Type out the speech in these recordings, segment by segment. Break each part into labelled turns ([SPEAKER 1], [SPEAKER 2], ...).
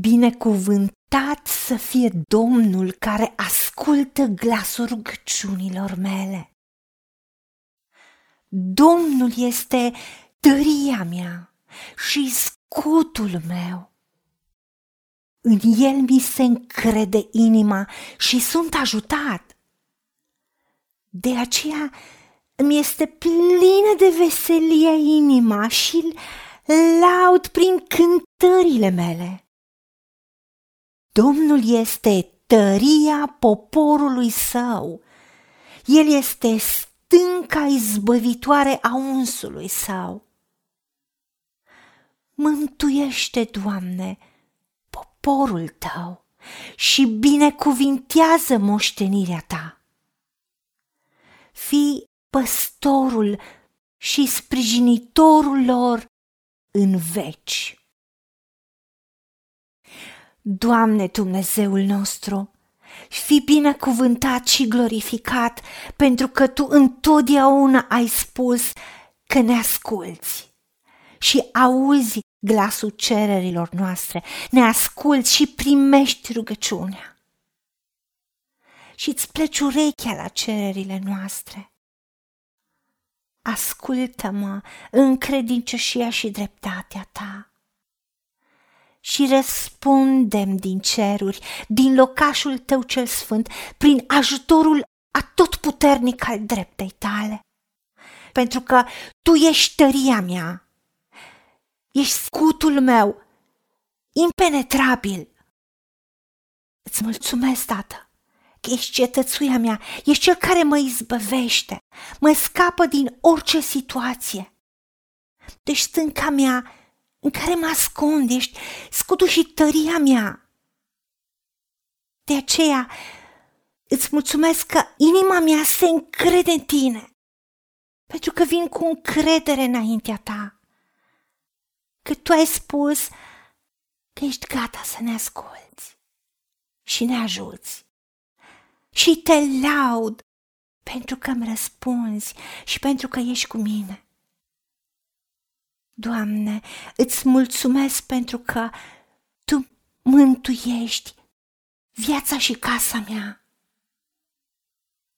[SPEAKER 1] Binecuvântat să fie Domnul care ascultă glasul rugăciunilor mele. Domnul este tăria mea și scutul meu. În el mi se încrede inima și sunt ajutat. De aceea îmi este plină de veselie inima și laud prin cântările mele. Domnul este tăria poporului său. El este stânca izbăvitoare a unsului său. Mântuiește, Doamne, poporul tău și binecuvintează moștenirea ta. Fii păstorul și sprijinitorul lor în veci. Doamne Dumnezeul nostru, fi binecuvântat și glorificat pentru că Tu întotdeauna ai spus că ne asculți și auzi glasul cererilor noastre, ne asculți și primești rugăciunea. Și îți pleci urechea la cererile noastre. Ascultă-mă în credincioșia și dreptatea ta și răspundem din ceruri, din locașul tău cel sfânt, prin ajutorul atotputernic al dreptei tale. Pentru că tu ești tăria mea, ești scutul meu, impenetrabil. Îți mulțumesc, tată, că ești cetățuia mea, ești cel care mă izbăvește, mă scapă din orice situație. Deci stânca mea în care mă ascund, ești scutul și tăria mea. De aceea îți mulțumesc că inima mea se încrede în tine, pentru că vin cu încredere înaintea ta, că tu ai spus că ești gata să ne asculți și ne ajuți. Și te laud pentru că îmi răspunzi și pentru că ești cu mine. Doamne, îți mulțumesc pentru că Tu mântuiești viața și casa mea.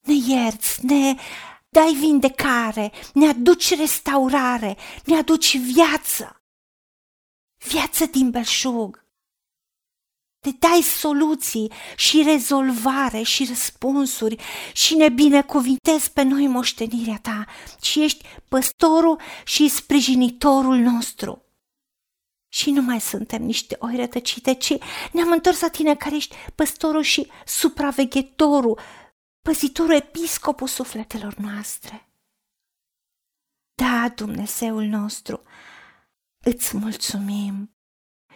[SPEAKER 1] Ne ierți, ne dai vindecare, ne aduci restaurare, ne aduci viață. Viață din belșug te dai soluții și rezolvare și răspunsuri și ne binecuvintezi pe noi moștenirea ta și ești păstorul și sprijinitorul nostru. Și nu mai suntem niște oi rătăcite, ci ne-am întors la tine care ești păstorul și supraveghetorul, păzitorul episcopul sufletelor noastre. Da, Dumnezeul nostru, îți mulțumim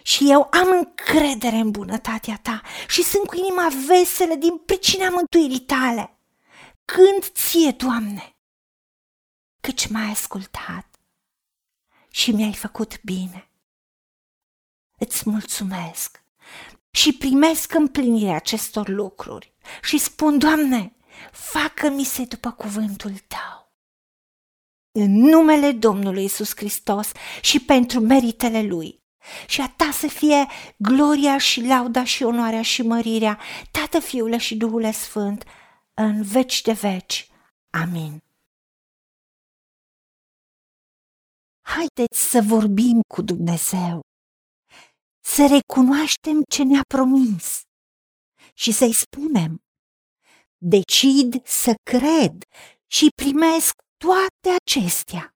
[SPEAKER 1] și eu am încredere în bunătatea ta și sunt cu inima veselă din pricina mântuirii tale. Când ție, Doamne, căci m-ai ascultat și mi-ai făcut bine. Îți mulțumesc și primesc împlinirea acestor lucruri și spun, Doamne, facă-mi se după cuvântul Tău. În numele Domnului Isus Hristos și pentru meritele Lui, și a ta să fie gloria și lauda și onoarea și mărirea, Tată, Fiule și Duhul Sfânt, în veci de veci. Amin. Haideți să vorbim cu Dumnezeu, să recunoaștem ce ne-a promis și să-i spunem, decid să cred și primesc toate acestea.